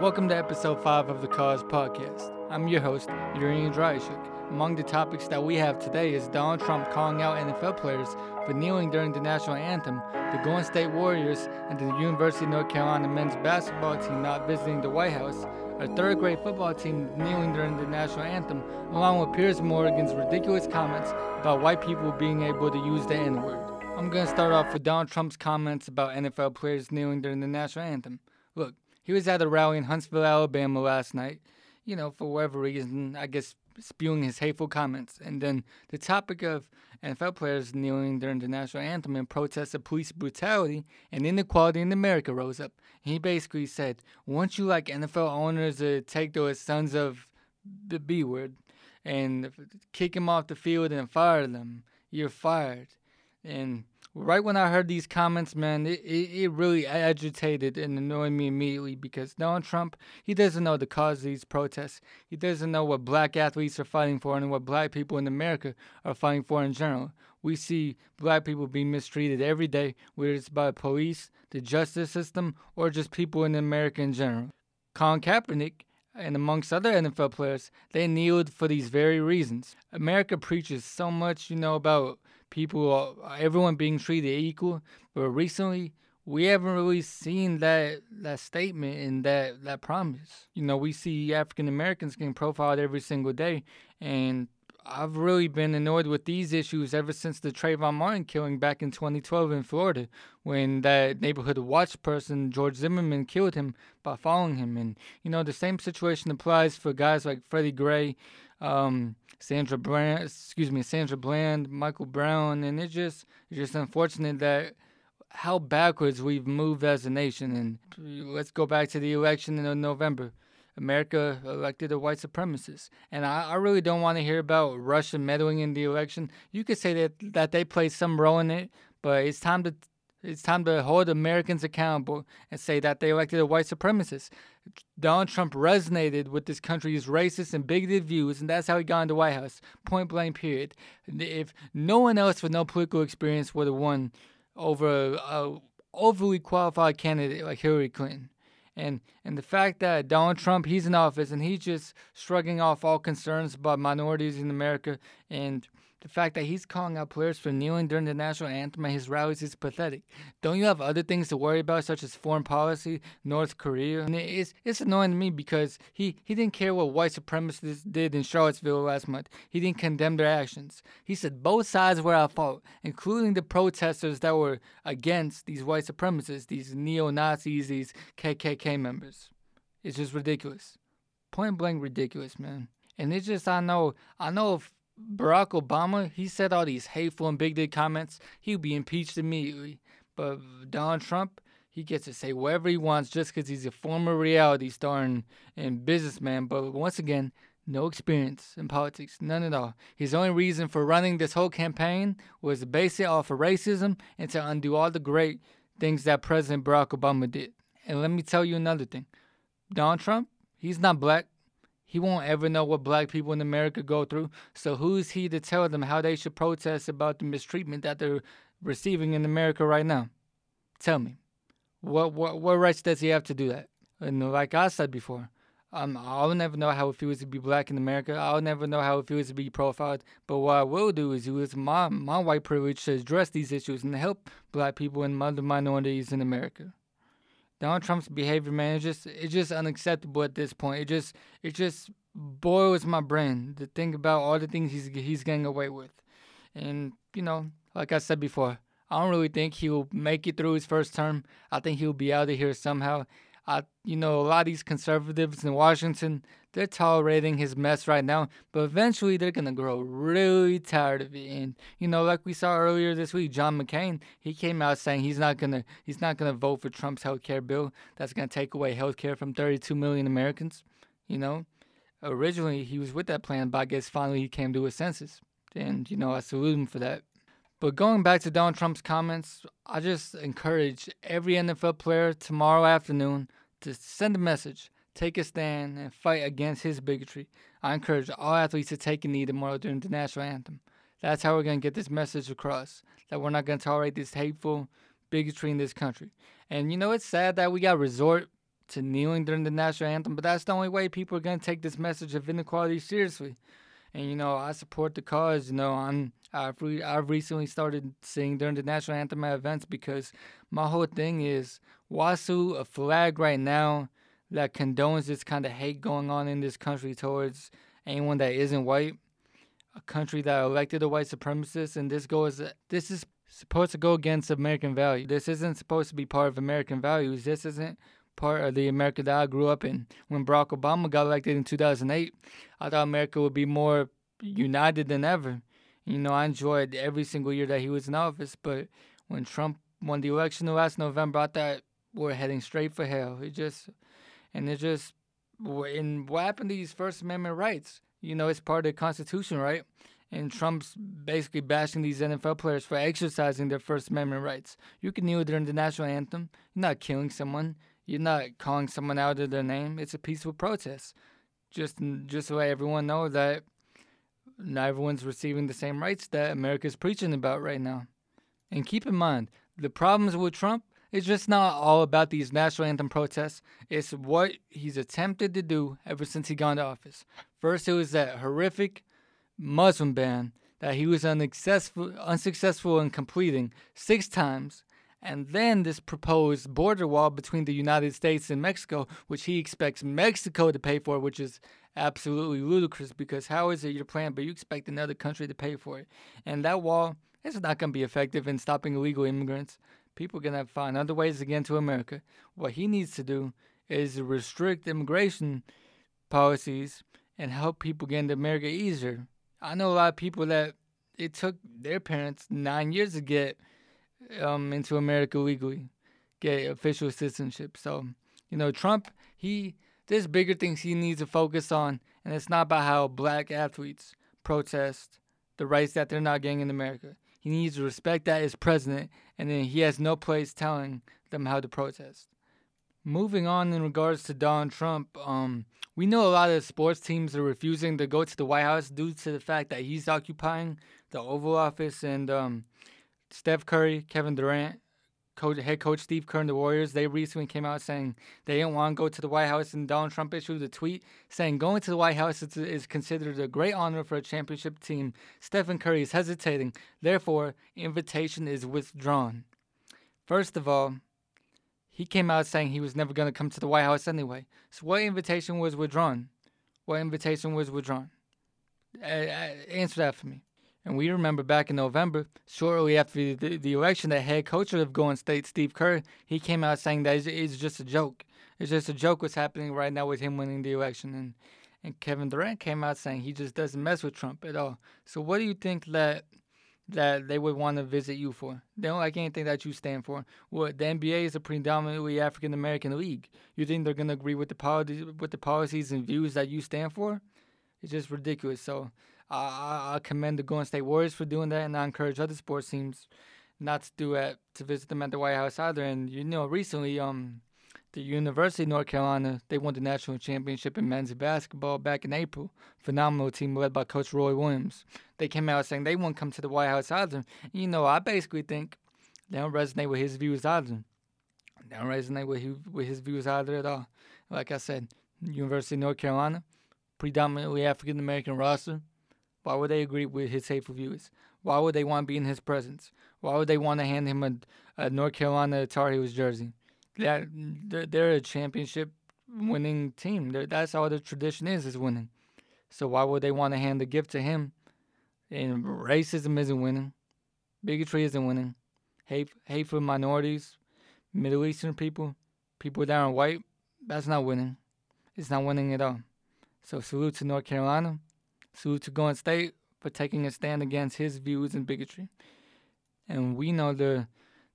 Welcome to episode 5 of the Cause Podcast. I'm your host, Yuriy Andriyashchuk. Among the topics that we have today is Donald Trump calling out NFL players for kneeling during the national anthem, the Golden State Warriors and the University of North Carolina men's basketball team not visiting the White House, a third grade football team kneeling during the national anthem, along with Piers Morgan's ridiculous comments about white people being able to use the N word. I'm going to start off with Donald Trump's comments about NFL players kneeling during the national anthem. He was at a rally in Huntsville, Alabama last night. You know, for whatever reason, I guess spewing his hateful comments. And then the topic of NFL players kneeling during the national anthem in protest of police brutality and inequality in America rose up. He basically said, "Once you like NFL owners to take those sons of the B word and kick them off the field and fire them, you're fired." And right when I heard these comments, man, it, it, it, really agitated and annoyed me immediately because Donald Trump, he doesn't know the cause of these protests. He doesn't know what black athletes are fighting for and what black people in America are fighting for in general. We see black people being mistreated every day, whether it's by police, the justice system, or just people in America in general. Colin Kaepernick, and amongst other NFL players, they kneeled for these very reasons. America preaches so much, you know, about people, everyone being treated equal. But recently, we haven't really seen that that statement and that that promise. You know, we see African Americans getting profiled every single day, and I've really been annoyed with these issues ever since the Trayvon Martin killing back in 2012 in Florida, when that neighborhood watch person George Zimmerman killed him by following him. And you know, the same situation applies for guys like Freddie Gray, um, Sandra Bland, excuse me, Sandra Bland, Michael Brown, and it's just it's just unfortunate that how backwards we've moved as a nation. And let's go back to the election in November. America elected a white supremacist. And I, I really don't want to hear about Russia meddling in the election. You could say that, that they played some role in it, but it's time to it's time to hold Americans accountable and say that they elected a white supremacist. Donald Trump resonated with this country's racist and bigoted views, and that's how he got into the White House. Point blank, period. If no one else with no political experience would have won over a overly qualified candidate like Hillary Clinton. And and the fact that Donald Trump he's in office and he's just shrugging off all concerns about minorities in America and the fact that he's calling out players for kneeling during the national anthem at his rallies is pathetic. Don't you have other things to worry about, such as foreign policy, North Korea? And it's, it's annoying to me because he, he didn't care what white supremacists did in Charlottesville last month. He didn't condemn their actions. He said both sides were at fault, including the protesters that were against these white supremacists, these neo Nazis, these KKK members. It's just ridiculous. Point blank ridiculous, man. And it's just I know I know if Barack Obama, he said all these hateful and bigoted comments, he would be impeached immediately. But Donald Trump, he gets to say whatever he wants just because he's a former reality star and, and businessman. But once again, no experience in politics, none at all. His only reason for running this whole campaign was to base it off of racism and to undo all the great things that President Barack Obama did. And let me tell you another thing Donald Trump, he's not black. He won't ever know what black people in America go through. So who's he to tell them how they should protest about the mistreatment that they're receiving in America right now? Tell me. What what what rights does he have to do that? And like I said before, um, I'll never know how it feels to be black in America. I'll never know how it feels to be profiled. But what I will do is use my my white privilege to address these issues and help black people and other minorities in America. Donald Trump's behavior, man, it's just it's just unacceptable at this point. It just it just boils my brain to think about all the things he's he's getting away with, and you know, like I said before, I don't really think he'll make it through his first term. I think he'll be out of here somehow. I, you know, a lot of these conservatives in Washington, they're tolerating his mess right now, but eventually they're gonna grow really tired of it. And you know, like we saw earlier this week, John McCain, he came out saying he's not gonna he's not gonna vote for Trump's health care bill that's gonna take away health care from 32 million Americans. You know, originally he was with that plan, but I guess finally he came to his senses, and you know, I salute him for that. But going back to Donald Trump's comments, I just encourage every NFL player tomorrow afternoon to send a message, take a stand, and fight against his bigotry. I encourage all athletes to take a knee tomorrow during the national anthem. That's how we're going to get this message across that we're not going to tolerate this hateful bigotry in this country. And you know, it's sad that we got to resort to kneeling during the national anthem, but that's the only way people are going to take this message of inequality seriously. And you know, I support the cause. You know, I'm I've re- I've recently started singing during the national anthem at events because my whole thing is Wasu a flag right now that condones this kind of hate going on in this country towards anyone that isn't white. A country that elected a white supremacist, and this goes this is supposed to go against American values. This isn't supposed to be part of American values. This isn't part of the America that I grew up in. When Barack Obama got elected in 2008, I thought America would be more united than ever. You know, I enjoyed every single year that he was in office, but when Trump won the election last November, I thought we're heading straight for hell. It just, and it just, and what happened to these First Amendment rights? You know, it's part of the Constitution, right? and Trump's basically bashing these NFL players for exercising their First Amendment rights. You can kneel during the national anthem. You're not killing someone. You're not calling someone out of their name. It's a peaceful protest. Just, just to let everyone know that not everyone's receiving the same rights that America's preaching about right now. And keep in mind, the problems with Trump is just not all about these national anthem protests. It's what he's attempted to do ever since he got into office. First, it was that horrific Muslim ban that he was unsuccessful, unsuccessful in completing six times, and then this proposed border wall between the United States and Mexico, which he expects Mexico to pay for, which is absolutely ludicrous because how is it your plan, but you expect another country to pay for it? And that wall is not going to be effective in stopping illegal immigrants. People are going to find other ways to get into America. What he needs to do is restrict immigration policies and help people get into America easier. I know a lot of people that it took their parents nine years to get um, into America legally, get official citizenship. So, you know, Trump, he there's bigger things he needs to focus on, and it's not about how black athletes protest the rights that they're not getting in America. He needs to respect that as president, and then he has no place telling them how to protest. Moving on in regards to Donald Trump, um, we know a lot of sports teams are refusing to go to the White House due to the fact that he's occupying the Oval Office and um, Steph Curry, Kevin Durant, coach, head coach Steve Kerr the Warriors, they recently came out saying they didn't want to go to the White House, and Donald Trump issued a tweet saying going to the White House is, is considered a great honor for a championship team. Stephen Curry is hesitating, therefore, invitation is withdrawn. First of all, he came out saying he was never going to come to the White House anyway. So what invitation was withdrawn? What invitation was withdrawn? Uh, answer that for me. And we remember back in November, shortly after the, the election, the head coach of Golden State, Steve Kerr, he came out saying that it's, it's just a joke. It's just a joke what's happening right now with him winning the election. And and Kevin Durant came out saying he just doesn't mess with Trump at all. So what do you think that that they would want to visit you for. They don't like anything that you stand for. What the NBA is a predominantly African American league. You think they're gonna agree with the policies with the policies and views that you stand for? It's just ridiculous. So I, I commend the Golden State Warriors for doing that, and I encourage other sports teams not to do it to visit them at the White House either. And you know, recently, um, the University of North Carolina, they won the national championship in men's basketball back in April. Phenomenal team led by Coach Roy Williams. They came out saying they won't come to the White House either. You know, I basically think they don't resonate with his views either. They don't resonate with his, with his views either at all. Like I said, University of North Carolina, predominantly African American roster. Why would they agree with his hateful views? Why would they want to be in his presence? Why would they want to hand him a, a North Carolina Tar Heels jersey? that they're a championship winning team. They're, that's all the tradition is is winning. So why would they want to hand the gift to him? And racism isn't winning, bigotry isn't winning, hate hate for minorities, Middle Eastern people, people that are white, that's not winning. It's not winning at all. So salute to North Carolina, salute to go Golden State for taking a stand against his views and bigotry. And we know the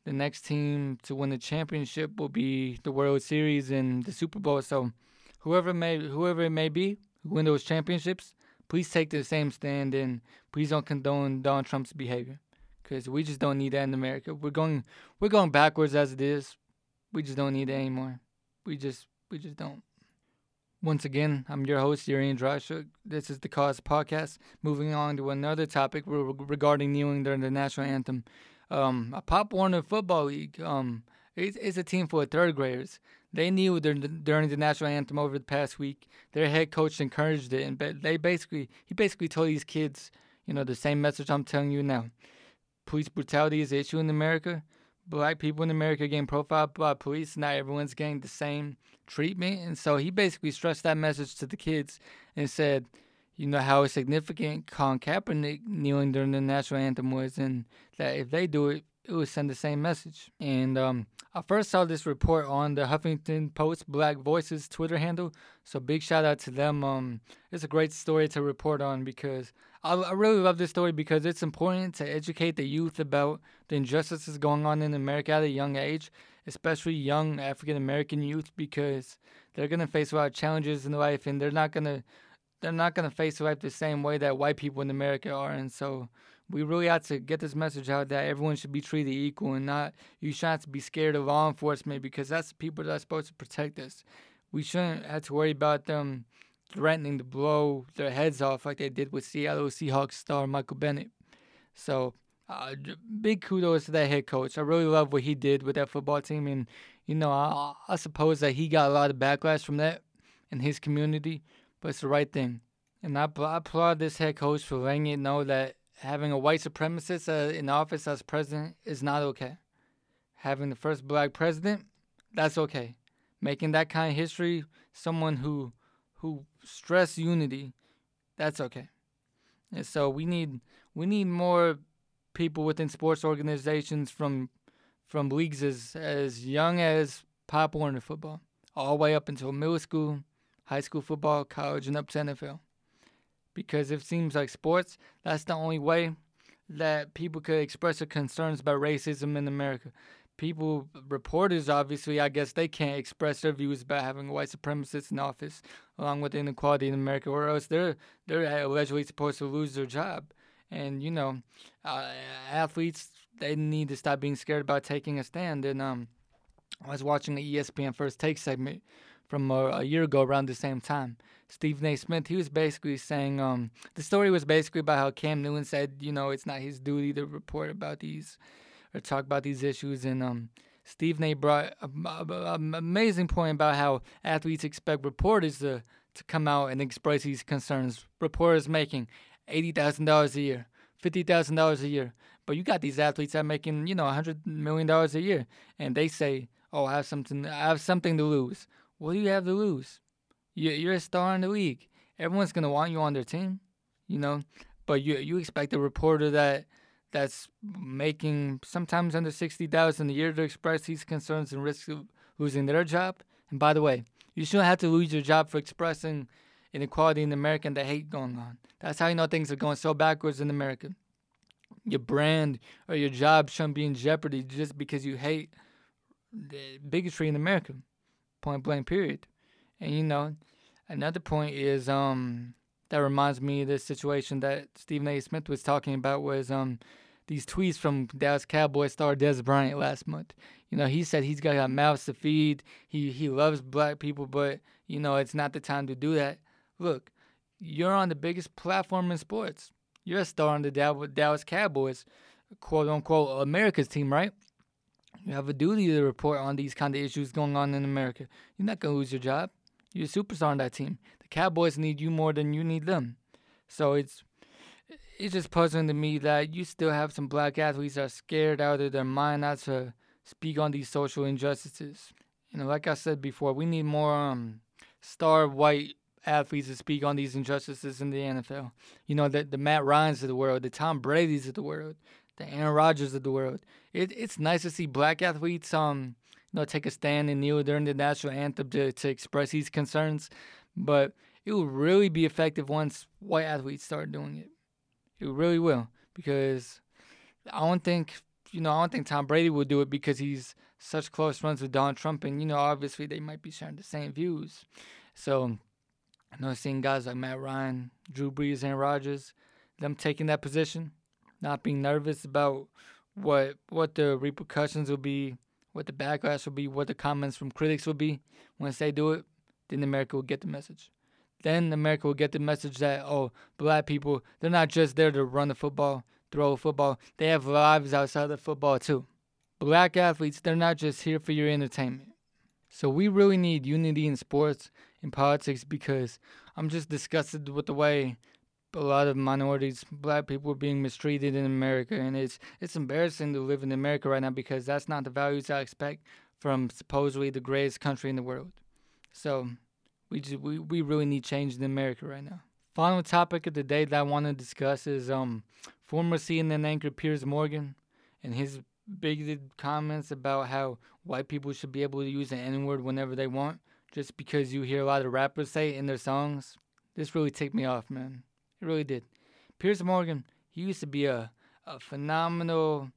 the next team to win the championship will be the World Series and the Super Bowl. So whoever may whoever it may be who win those championships, please take the same stand and please don't condone Donald Trump's behavior because we just don't need that in America. We're going we're going backwards as it is. We just don't need it anymore. We just we just don't. Once again, I'm your host, Yuriy Andriyashchuk. This is the Cause Podcast. Moving on to another topic regarding kneeling during the national anthem um, a Pop Warner Football League um, It's, it's a team for third graders. They knew during the national anthem over the past week. Their head coach encouraged it, and they basically he basically told these kids, you know, the same message I'm telling you now. Police brutality is an issue in America. Black people in America getting profiled by police. Not everyone's getting the same treatment, and so he basically stressed that message to the kids and said, you know how significant Colin Kaepernick kneeling during the national anthem was, and that if they do it, it would send the same message. And um, I first saw this report on the Huffington Post Black Voices Twitter handle, so big shout out to them. Um, it's a great story to report on because I, I really love this story because it's important to educate the youth about the injustices going on in America at a young age, especially young African American youth, because they're gonna face a lot of challenges in life and they're not gonna they're not gonna face life the same way that white people in America are, and so we really have to get this message out that everyone should be treated equal and not you shouldn't have to be scared of law enforcement because that's the people that are supposed to protect us. We shouldn't have to worry about them threatening to blow their heads off like they did with Seattle Seahawks star Michael Bennett. So, uh, big kudos to that head coach. I really love what he did with that football team, and you know, I, I suppose that he got a lot of backlash from that in his community, but it's the right thing. And I, I applaud this head coach for letting it know that having a white supremacist uh, in office as president is not okay. Having the first black president, that's okay. Making that kind of history, someone who who stress unity, that's okay. And so we need we need more people within sports organizations from from leagues as as young as Pop Warner football, all the way up until middle school, high school football, college, and up to NFL because it seems like sports, that's the only way that people could express their concerns about racism in America. People, reporters, obviously, I guess they can't express their views about having a white supremacists in office, along with inequality in America, or else they're they're allegedly supposed to lose their job. And you know, uh, athletes they need to stop being scared about taking a stand. And um, I was watching the ESPN First Take segment from a, a year ago around the same time, Steve A. Smith, he was basically saying um, the story was basically about how Cam Newton said, you know, it's not his duty to report about these or talk about these issues. And um, Stephen A. brought an amazing point about how athletes expect reporters to, to come out and express these concerns. Reporters making $80,000 a year, $50,000 a year. But you got these athletes that are making, you know, $100 million a year. And they say, oh, I have something, I have something to lose. What do you have to lose? You're a star in the league. Everyone's gonna want you on their team, you know. But you you expect a reporter that that's making sometimes under sixty thousand a year to express these concerns and risk of losing their job. And by the way, you shouldn't have to lose your job for expressing inequality in America and the hate going on. That's how you know things are going so backwards in America. Your brand or your job shouldn't be in jeopardy just because you hate bigotry in America. Point blank, period. And you know, another point is um that reminds me of the situation that Stephen A. Smith was talking about was um these tweets from Dallas Cowboy star Dez Bryant last month. You know, he said he's got mouths to feed. He he loves black people, but you know it's not the time to do that. Look, you're on the biggest platform in sports. You're a star on the Dallas Cowboys, quote unquote America's team, right? You have a duty to report on these kind of issues going on in America. You're not gonna lose your job. You're a superstar on that team. The Cowboys need you more than you need them. So it's it's just puzzling to me that you still have some black athletes that are scared out of their mind not to speak on these social injustices. You know, like I said before, we need more um, star white athletes to speak on these injustices in the NFL. You know, the, the Matt Ryans of the world, the Tom Brady's of the world, the Aaron Rodgers of the world. It, it's nice to see black athletes um you know, take a stand and kneel during the national anthem to, to express these concerns. But it will really be effective once white athletes start doing it. It really will. Because I don't think you know, I don't think Tom Brady will do it because he's such close friends with Donald Trump and, you know, obviously they might be sharing the same views. So I know seeing guys like Matt Ryan, Drew Brees, and Rodgers, them taking that position, not being nervous about what what the repercussions will be what the backlash will be, what the comments from critics will be. Once they do it, then America will get the message. Then America will get the message that, oh, black people, they're not just there to run the football, throw a football. They have lives outside of football too. black athletes, they're not just here for your entertainment. So we really need unity in sports and politics because I'm just disgusted with the way a lot of minorities, black people are being mistreated in America, and it's it's embarrassing to live in America right now because that's not the values I expect from supposedly the greatest country in the world. So we just we, we really need change in America right now. Final topic of the day that I want to discuss is um former CNN anchor Piers Morgan and his bigoted comments about how white people should be able to use the N word whenever they want, just because you hear a lot of rappers say it in their songs. This really ticked me off, man. It really did. Piers Morgan, he used to be a, a phenomenal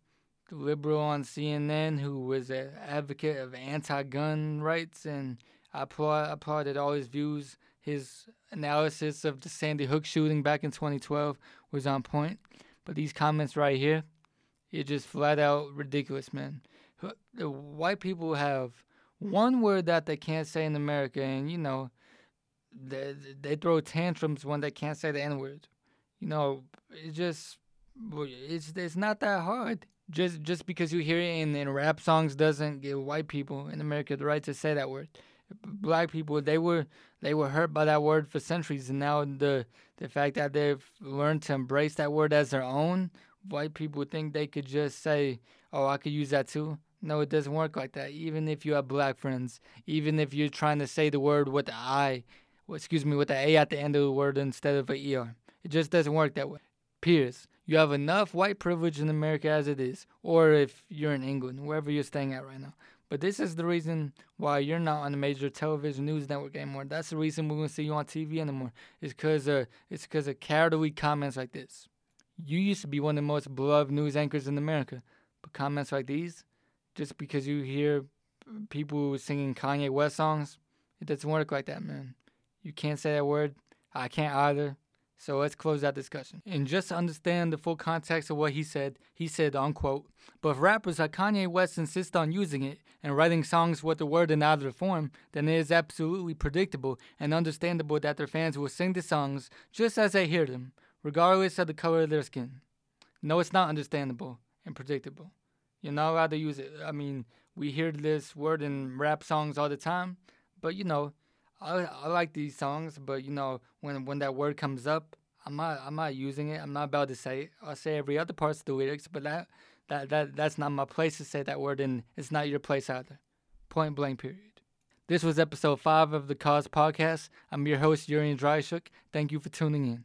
liberal on CNN who was an advocate of anti-gun rights, and I applaud, applauded all his views. His analysis of the Sandy Hook shooting back in 2012 was on point. But these comments right here, it's just flat out ridiculous, man. The white people have one word that they can't say in America, and you know, they they throw tantrums when they can't say the N word. You know, it's just it's it's not that hard. Just just because you hear it in, in rap songs doesn't give white people in America the right to say that word. Black people they were they were hurt by that word for centuries, and now the the fact that they've learned to embrace that word as their own, white people think they could just say, "Oh, I could use that too." No, it doesn't work like that. Even if you have black friends, even if you're trying to say the word with the I, well, excuse me, with the A at the end of the word instead of a ER. It just doesn't work that way. Piers, you have enough white privilege in America as it is, or if you're in England, wherever you're staying at right now. But this is the reason why you're not on a major television news network anymore. That's the reason we won't see you on TV anymore. It's because uh, it's because of cowardly comments like this. You used to be one of the most beloved news anchors in America, but comments like these, just because you hear people singing Kanye West songs, it doesn't work like that, man. You can't say that word. I can't either. So let's close that discussion. And just to understand the full context of what he said, he said, unquote, but if rappers like Kanye West insist on using it and writing songs with the word in either form, then it is absolutely predictable and understandable that their fans will sing the songs just as they hear them, regardless of the color of their skin. No, it's not understandable and predictable. You're not allowed to use it. I mean, we hear this word in rap songs all the time, but you know, I I like these songs, but you know when when that word comes up, I'm not I'm not using it. I'm not about to say it. I'll say every other part of the lyrics, but that that that that's not my place to say that word, and it's not your place either. Point blank. Period. This was episode five of the Cause Podcast. I'm your host Yuriy Andriyashchuk. Thank you for tuning in.